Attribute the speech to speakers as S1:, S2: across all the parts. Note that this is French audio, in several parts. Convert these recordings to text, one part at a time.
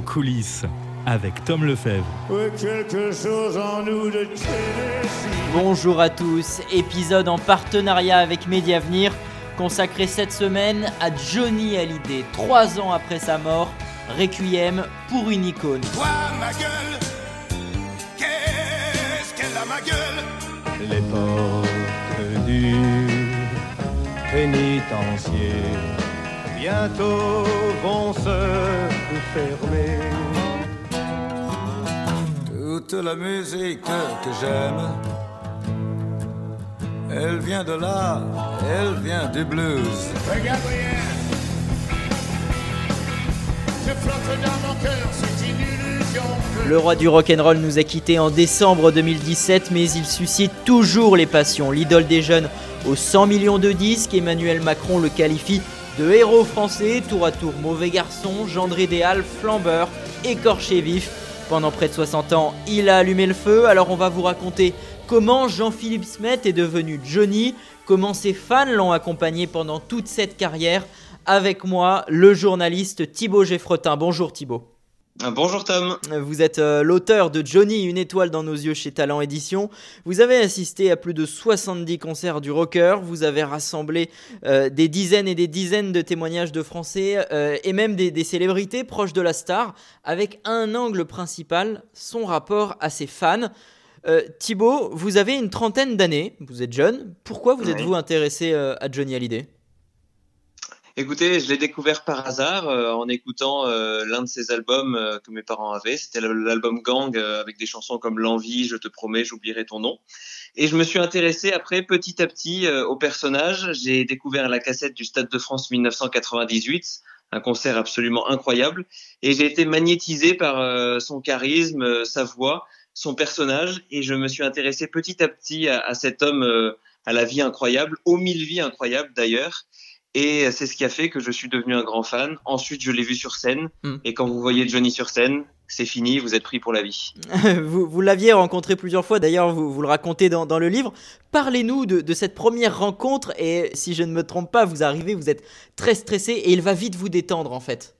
S1: en coulisses avec Tom Lefebvre.
S2: Bonjour à tous, épisode en partenariat avec Mediavenir consacré cette semaine à Johnny Hallyday, trois ans après sa mort, Requiem pour une icône.
S3: ma gueule, qu'est-ce qu'elle a ma gueule?
S4: Les portes du pénitencier bientôt vont se
S3: Toute la musique que j'aime, elle vient de là, elle vient du blues. Regarde
S2: je flotte dans mon cœur, c'est une illusion. Le roi du rock'n'roll nous a quittés en décembre 2017, mais il suscite toujours les passions. L'idole des jeunes aux 100 millions de disques, Emmanuel Macron le qualifie de héros français, tour à tour mauvais garçon, gendre idéal, flambeur, écorché vif. Pendant près de 60 ans, il a allumé le feu, alors on va vous raconter comment Jean-Philippe Smet est devenu Johnny, comment ses fans l'ont accompagné pendant toute cette carrière. Avec moi, le journaliste Thibaut Geffretin. Bonjour Thibaut.
S5: Bonjour Tom.
S2: Vous êtes euh, l'auteur de Johnny, une étoile dans nos yeux chez Talent Édition. Vous avez assisté à plus de 70 concerts du rocker. Vous avez rassemblé euh, des dizaines et des dizaines de témoignages de Français euh, et même des, célébrités proches de la star, avec un angle principal, son rapport à ses fans. Thibaut, vous avez une trentaine d'années, vous êtes jeune. Pourquoi vous êtes-vous intéressé à Johnny Hallyday?
S5: Écoutez, je l'ai découvert par hasard euh, en écoutant euh, l'un de ses albums euh, que mes parents avaient. C'était l'album Gang avec des chansons comme L'envie, Je te promets, j'oublierai ton nom. Et je me suis intéressé après petit à petit au personnage. J'ai découvert la cassette du Stade de France 1998, un concert absolument incroyable. Et j'ai été magnétisé par son charisme, sa voix, son personnage. Et je me suis intéressé petit à petit à, à cet homme à la vie incroyable, aux mille vies incroyables d'ailleurs. Et c'est ce qui a fait que je suis devenu un grand fan. Ensuite, je l'ai vu sur scène. Hmm. Et quand vous voyez Johnny sur scène, c'est fini, vous êtes pris pour la vie.
S2: vous, vous l'aviez rencontré plusieurs fois, d'ailleurs, vous, vous, le racontez dans, dans le livre. Parlez-nous de, de, cette première rencontre. Et si je ne me trompe pas, vous arrivez, vous êtes très stressé et il va vite vous détendre, en fait.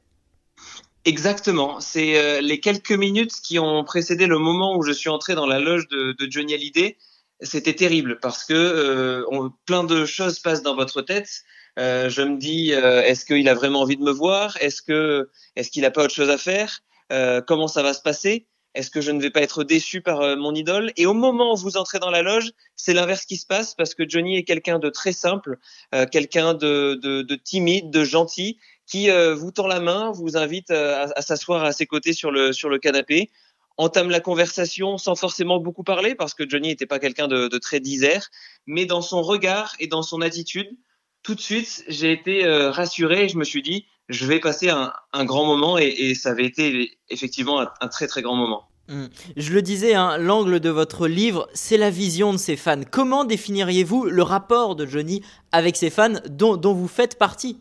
S5: Exactement. C'est euh, les quelques minutes qui ont précédé le moment où je suis entré dans la loge de, de Johnny Hallyday. C'était terrible parce que euh, on, plein de choses passent dans votre tête. Euh, je me dis, euh, est-ce qu'il a vraiment envie de me voir? Est-ce que, est-ce qu'il n'a pas autre chose à faire? Euh, Comment ça va se passer? Est-ce que je ne vais pas être déçu par mon idole? Et au moment où vous entrez dans la loge, c'est l'inverse qui se passe parce que Johnny est quelqu'un de très simple, quelqu'un de, de, de, timide, de gentil, qui vous tend la main, vous invite à, à s'asseoir à ses côtés sur le, sur le canapé entame la conversation sans forcément beaucoup parler parce que Johnny n'était pas quelqu'un de, de, très disert, mais dans son regard et dans son attitude, tout de suite, j'ai été euh, rassuré et je me suis dit, je vais passer un, grand moment et, ça avait été effectivement un, très très grand moment.
S2: Mmh. Je le disais, hein, l'angle de votre livre, c'est la vision de ses fans. Comment définiriez-vous le rapport de Johnny avec ses fans dont, vous faites partie?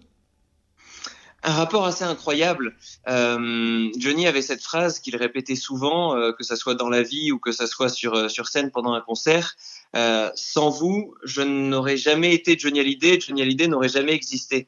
S5: Un rapport assez incroyable. Euh, Johnny avait cette phrase qu'il répétait souvent, euh, que ça soit dans la vie ou que ça soit sur, sur scène pendant un concert. Euh, sans vous, je n'aurais jamais été Johnny Hallyday, Johnny Hallyday n'aurait jamais existé.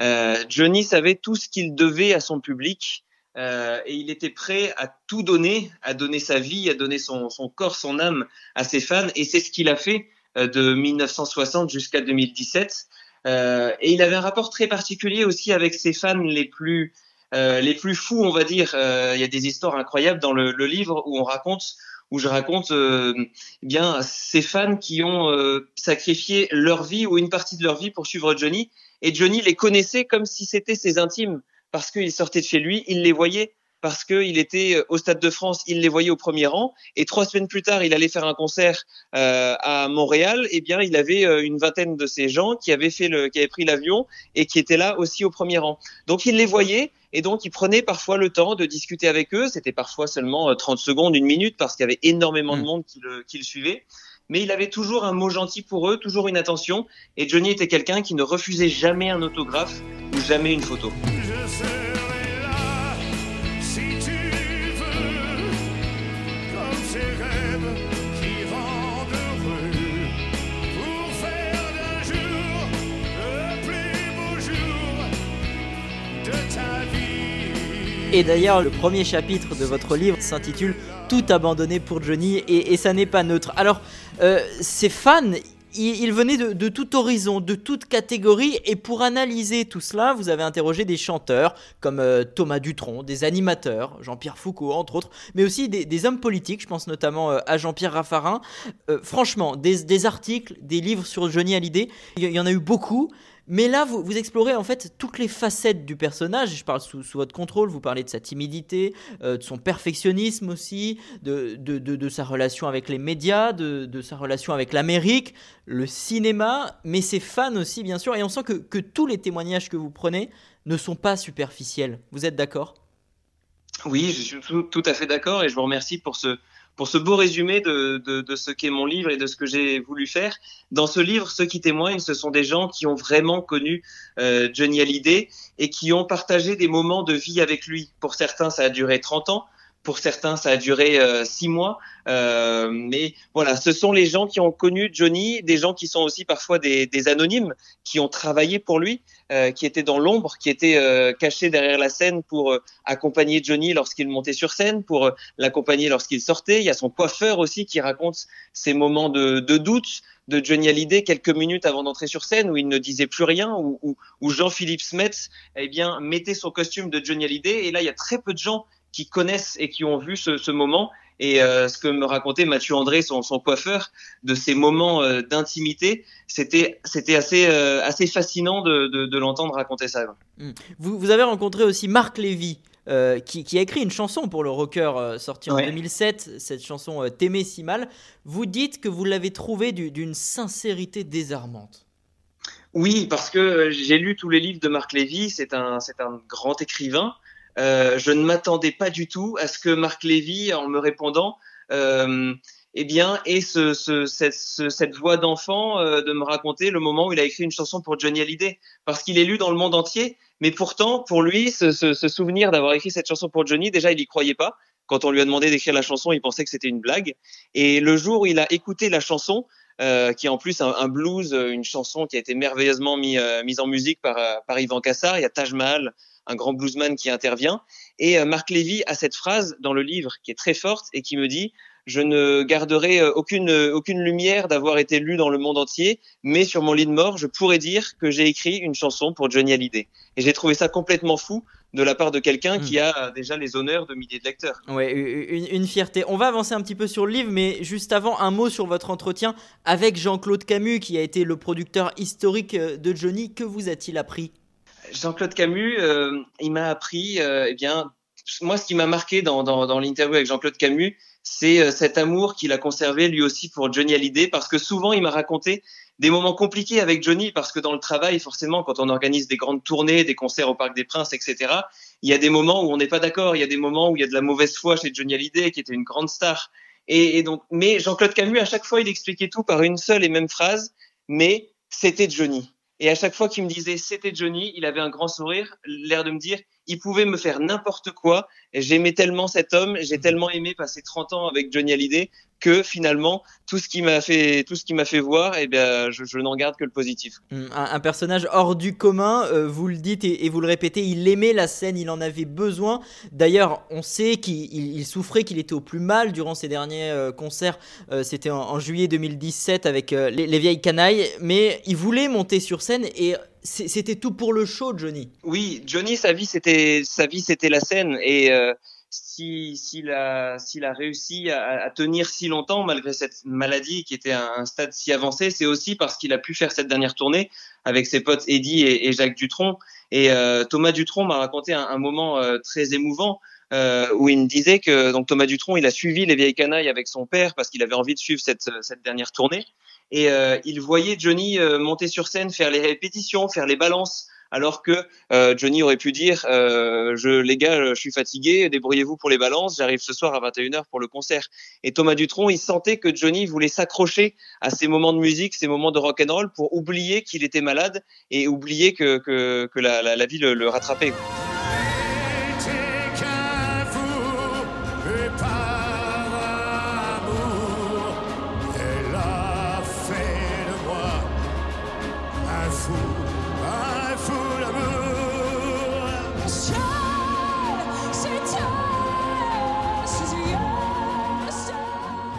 S5: Euh, Johnny savait tout ce qu'il devait à son public euh, et il était prêt à tout donner, à donner sa vie, à donner son, corps, son âme à ses fans et c'est ce qu'il a fait euh, de 1960 jusqu'à 2017. Euh, et il avait un rapport très particulier aussi avec ses fans les plus les plus fous, on va dire. Il y a des histoires incroyables dans le, le livre où on raconte où je raconte euh, bien ces fans qui ont euh, sacrifié leur vie ou une partie de leur vie pour suivre Johnny. Et Johnny les connaissait comme si c'était ses intimes, parce qu'il sortait de chez lui, il les voyait, parce qu'il était euh, au Stade de France, il les voyait au premier rang. Et trois semaines plus tard, il allait faire un concert euh, à Montréal. Eh bien, il avait euh, une vingtaine de ces gens qui avaient fait le, qui avaient pris l'avion et qui étaient là aussi au premier rang. Donc, il les voyait. Et donc, il prenait parfois le temps de discuter avec eux. C'était parfois seulement 30 secondes, une minute, parce qu'il y avait énormément de mmh. monde qui le, qui le suivait mais il avait toujours un mot gentil pour eux, toujours une attention. Et Johnny était quelqu'un qui ne refusait jamais un autographe ou jamais une photo.
S2: Et d'ailleurs, le premier chapitre de votre livre s'intitule Tout abandonné pour Johnny et, ça n'est pas neutre. Alors, euh, ces fans, ils, venaient de, tout horizon, de toute catégorie, et pour analyser tout cela, vous avez interrogé des chanteurs comme euh, Thomas Dutronc, des animateurs, Jean-Pierre Foucault entre autres, mais aussi des, hommes politiques, je pense notamment euh, à Jean-Pierre Raffarin. franchement, des, des, articles, des livres sur Johnny Hallyday, il y en a eu beaucoup. Mais là, vous, explorez en fait toutes les facettes du personnage. Je parle sous, votre contrôle, vous parlez de sa timidité, euh, de son perfectionnisme aussi, de, sa relation avec les médias, de, sa relation avec l'Amérique, le cinéma, mais ses fans aussi, bien sûr. Et on sent que tous les témoignages que vous prenez ne sont pas superficiels. Vous êtes d'accord?
S5: Oui, je suis tout à fait d'accord et je vous remercie pour ce, pour ce beau résumé de, de, de ce qu'est mon livre et de ce que j'ai voulu faire. Dans ce livre, ceux qui témoignent, ce sont des gens qui ont vraiment connu euh, Johnny Hallyday et qui ont partagé des moments de vie avec lui. Pour certains, ça a duré 30 ans. Pour certains, ça a duré euh, six mois. Euh, mais voilà, ce sont les gens qui ont connu Johnny, des gens qui sont aussi parfois des, des anonymes, qui ont travaillé pour lui, euh, qui étaient dans l'ombre, qui étaient euh, cachés derrière la scène pour euh, accompagner Johnny lorsqu'il montait sur scène, pour l'accompagner lorsqu'il sortait. Il y a son coiffeur aussi qui raconte ces moments de, de doute de Johnny Hallyday quelques minutes avant d'entrer sur scène où il ne disait plus rien, où, où, Jean-Philippe Smets eh bien, mettait son costume de Johnny Hallyday. Et là, il y a très peu de gens qui connaissent et qui ont vu ce, ce moment. Et euh, ce que me racontait Mathieu André, son, son coiffeur, de ces moments euh, d'intimité, c'était c'était assez euh, assez fascinant de, de, de l'entendre raconter ça.
S2: Hmm. Vous, vous avez rencontré aussi Marc Lévy. Qui, qui, a écrit une chanson pour le rocker sorti en 2007, cette chanson T'aimer si mal. Vous dites que vous l'avez trouvé d'une sincérité désarmante.
S5: Oui, parce que j'ai lu tous les livres de Marc Lévy, c'est un, un grand écrivain. Euh, je ne m'attendais pas du tout à ce que Marc Lévy, en me répondant, euh, eh bien, ait ce, ce, cette, voix d'enfant euh, de me raconter le moment où il a écrit une chanson pour Johnny Hallyday, parce qu'il est lu dans le monde entier. Mais pourtant, pour lui, ce, souvenir d'avoir écrit cette chanson pour Johnny, déjà, il y croyait pas. Quand on lui a demandé d'écrire la chanson, il pensait que c'était une blague. Et le jour où il a écouté la chanson, qui est en plus un, un, blues, une chanson qui a été merveilleusement mis, mise en musique par, par Ivan Kassar. Il y a Taj Mahal, un grand bluesman qui intervient. Et euh, Marc Lévy a cette phrase dans le livre qui est très forte et qui me dit je ne garderai euh, aucune, euh, aucune lumière d'avoir été lu dans le monde entier, mais sur mon lit de mort, je pourrais dire que j'ai écrit une chanson pour Johnny Hallyday. Et j'ai trouvé ça complètement fou de la part de quelqu'un qui hmm. a déjà les honneurs de milliers de lecteurs.
S2: Ouais, une, une, fierté. On va avancer un petit peu sur le livre, mais juste avant, un mot sur votre entretien avec Jean-Claude Camus, qui a été le producteur historique de Johnny. Que vous a-t-il appris?
S5: Jean-Claude Camus, euh, il m'a appris, euh, eh bien, moi, ce qui m'a marqué dans, dans, dans l'interview avec Jean-Claude Camus, c'est euh, cet amour qu'il a conservé lui aussi pour Johnny Hallyday, parce que souvent, il m'a raconté des moments compliqués avec Johnny, parce que dans le travail, forcément, quand on organise des grandes tournées, des concerts au Parc des Princes, etc., il y a des moments où on n'est pas d'accord, il y a des moments où il y a de la mauvaise foi chez Johnny Hallyday, qui était une grande star. Et, et donc, mais Jean-Claude Camus, à chaque fois, il expliquait tout par une seule et même phrase, mais c'était Johnny. Et à chaque fois qu'il me disait c'était Johnny, il avait un grand sourire, l'air de me dire il pouvait me faire n'importe quoi. J'aimais tellement cet homme, j'ai mmh. tellement aimé passer 30 ans avec Johnny Hallyday que finalement tout ce qui m'a fait tout ce qui m'a fait voir, eh bien, je, n'en garde que le positif.
S2: Mmh, un, personnage hors du commun, euh, vous le dites et, vous le répétez, il aimait la scène, il en avait besoin. D'ailleurs, on sait qu'il souffrait, qu'il était au plus mal durant ses derniers euh, concerts. Euh, c'était en, juillet 2017 avec les, les vieilles canailles, mais il voulait monter sur scène et c'était tout pour le show, Johnny.
S5: Oui, Johnny, sa vie c'était sa vie c'était la scène et euh, si s'il a s'il a réussi à, tenir si longtemps malgré cette maladie qui était à un stade si avancé, c'est aussi parce qu'il a pu faire cette dernière tournée avec ses potes Eddie et, Jacques Dutronc. Et euh, Thomas Dutronc m'a raconté un, moment euh, très émouvant. Où il me disait que donc Thomas Dutronc, il a suivi les vieilles canailles avec son père parce qu'il avait envie de suivre cette, cette dernière tournée et euh, il voyait Johnny euh, monter sur scène, faire les répétitions, faire les balances, alors que euh, Johnny aurait pu dire je, les gars, je suis fatigué, débrouillez-vous pour les balances, j'arrive ce soir à 21h pour le concert. Et Thomas Dutronc, il sentait que Johnny voulait s'accrocher à ces moments de musique, ces moments de rock and roll pour oublier qu'il était malade et oublier que, que, que la, la, la vie le, le rattrapait.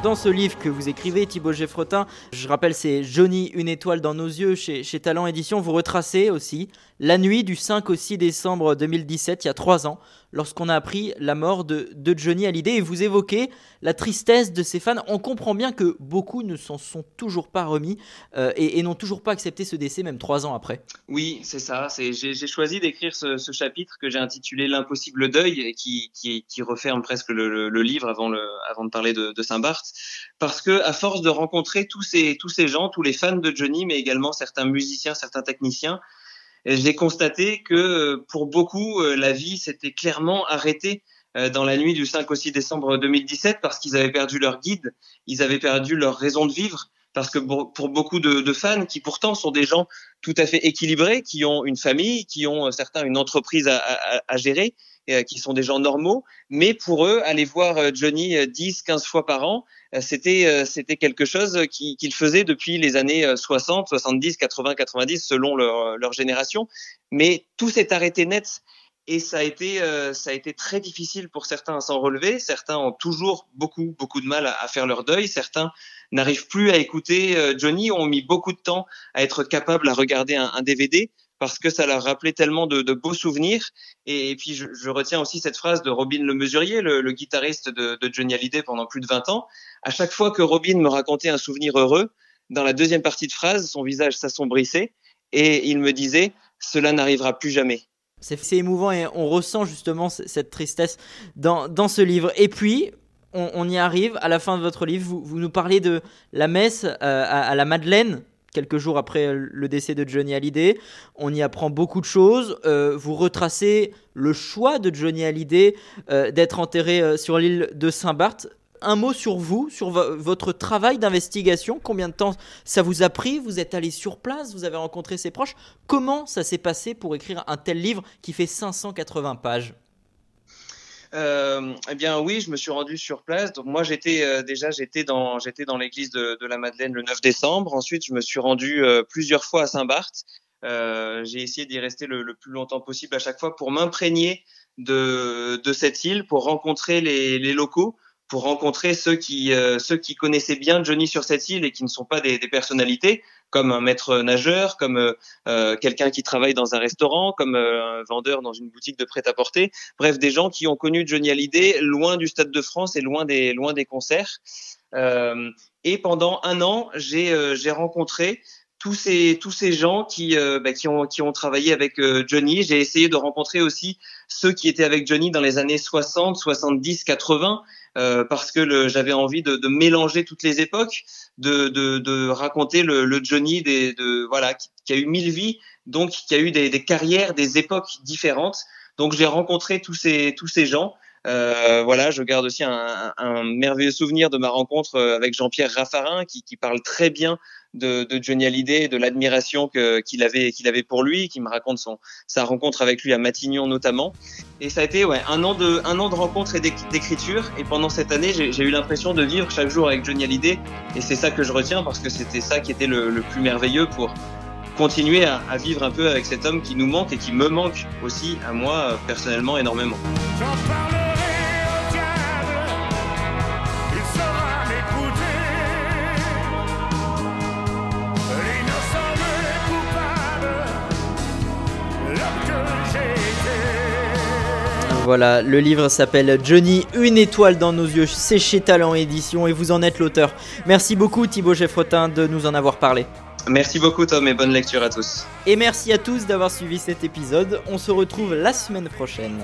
S2: Dans ce livre que vous écrivez, Thibaut Geffrotin, je rappelle, c'est Johnny, une étoile dans nos yeux chez, chez Talent Édition. Vous retracez aussi la nuit du 5 au 6 décembre 2017, il y a trois ans, lorsqu'on a appris la mort de, Johnny Hallyday. Et vous évoquez la tristesse de ses fans. On comprend bien que beaucoup ne s'en sont toujours pas remis euh, et, n'ont toujours pas accepté ce décès, même trois ans après.
S5: Oui, c'est ça. J'ai choisi d'écrire ce, chapitre que j'ai intitulé L'impossible deuil et qui, referme presque le, livre avant, de parler de, Saint-Barth. Parce que, à force de rencontrer tous ces gens, tous les fans de Johnny, mais également certains musiciens, certains techniciens, j'ai constaté que euh, pour beaucoup, euh, la vie s'était clairement arrêtée euh, dans la nuit du 5 au 6 décembre 2017 parce qu'ils avaient perdu leur guide, ils avaient perdu leur raison de vivre. Parce que pour beaucoup de, fans qui pourtant sont des gens tout à fait équilibrés, qui ont une famille, qui ont certains une entreprise à, gérer, qui sont des gens normaux, mais pour eux, aller voir Johnny 10, 15 fois par an, c'était c'était quelque chose qu'ils faisaient depuis les années 60, 70, 80, 90 selon leur, leur génération. Mais tout s'est arrêté net et ça a été euh, ça a été très difficile pour certains à s'en relever. Certains ont toujours beaucoup beaucoup de mal à, faire leur deuil. Certains n'arrivent plus à écouter euh, Johnny, ont mis beaucoup de temps à être capables à regarder un DVD parce que ça leur rappelait tellement de, beaux souvenirs. Et, puis je, retiens aussi cette phrase de Robin Le Mesurier, le, guitariste de, Johnny Hallyday pendant plus de 20 ans. À chaque fois que Robin me racontait un souvenir heureux, dans la deuxième partie de phrase, son visage s'assombrissait et il me disait cela n'arrivera plus jamais.
S2: C'est émouvant et on ressent justement cette tristesse dans, ce livre. Et puis, on, y arrive à la fin de votre livre. Vous, vous nous parlez de la messe euh, à, la Madeleine, quelques jours après le décès de Johnny Hallyday. On y apprend beaucoup de choses. Euh, vous retracez le choix de Johnny Hallyday euh, d'être enterré sur l'île de Saint-Barth un mot sur vous, sur votre travail d'investigation. Combien de temps ça vous a pris? Vous êtes allé sur place, vous avez rencontré ses proches. Comment ça s'est passé pour écrire un tel livre qui fait 580 pages?
S5: Euh, eh bien oui, je me suis rendu sur place. Donc moi j'étais euh, déjà j'étais dans j'étais dans l'église de, la Madeleine le 9 décembre. Ensuite je me suis rendu euh, plusieurs fois à Saint-Barth. j'ai essayé d'y rester le, plus longtemps possible à chaque fois pour m'imprégner de, de cette île, pour rencontrer les, les locaux, pour rencontrer ceux qui, euh, ceux qui connaissaient bien Johnny sur cette île et qui ne sont pas des, des personnalités, comme un maître nageur, comme euh, euh quelqu'un qui travaille dans un restaurant, comme euh, un vendeur dans une boutique de prêt-à-porter. Bref, des gens qui ont connu Johnny Hallyday loin du Stade de France et loin des, loin des concerts. et pendant un an, j'ai rencontré tous ces tous ces gens qui bah, qui ont qui ont travaillé avec Johnny. J'ai essayé de rencontrer aussi ceux qui étaient avec Johnny dans les années 60, 70, 80 euh, parce que j'avais envie de, de, mélanger toutes les époques, de, de, de raconter le, le, Johnny des, de, voilà, qui, a eu mille vies, donc qui a eu des, des carrières, des époques différentes. Donc j'ai rencontré tous ces, tous ces gens. Euh, voilà, je garde aussi un, un, merveilleux souvenir de ma rencontre euh, avec Jean-Pierre Raffarin, qui, qui, parle très bien de, de Johnny Hallyday, de l'admiration qu'il avait, avait pour lui, qui me raconte son, sa rencontre avec lui à Matignon notamment. Et ça a été ouais, un, an de, un an de rencontre et d'écriture. Et pendant cette année, j'ai eu l'impression de vivre chaque jour avec Johnny Hallyday. Et c'est ça que je retiens parce que c'était ça qui était le, le, plus merveilleux pour continuer à, à, vivre un peu avec cet homme qui nous manque et qui me manque aussi à moi personnellement énormément.
S2: Voilà, le livre s'appelle Johnny, une étoile dans nos yeux, c'est chez Talent Édition et vous en êtes l'auteur. Merci beaucoup Thibaut Geffrotin de nous en avoir parlé.
S5: Merci beaucoup Tom et bonne lecture à tous.
S2: Et merci à tous d'avoir suivi cet épisode. On se retrouve la semaine prochaine.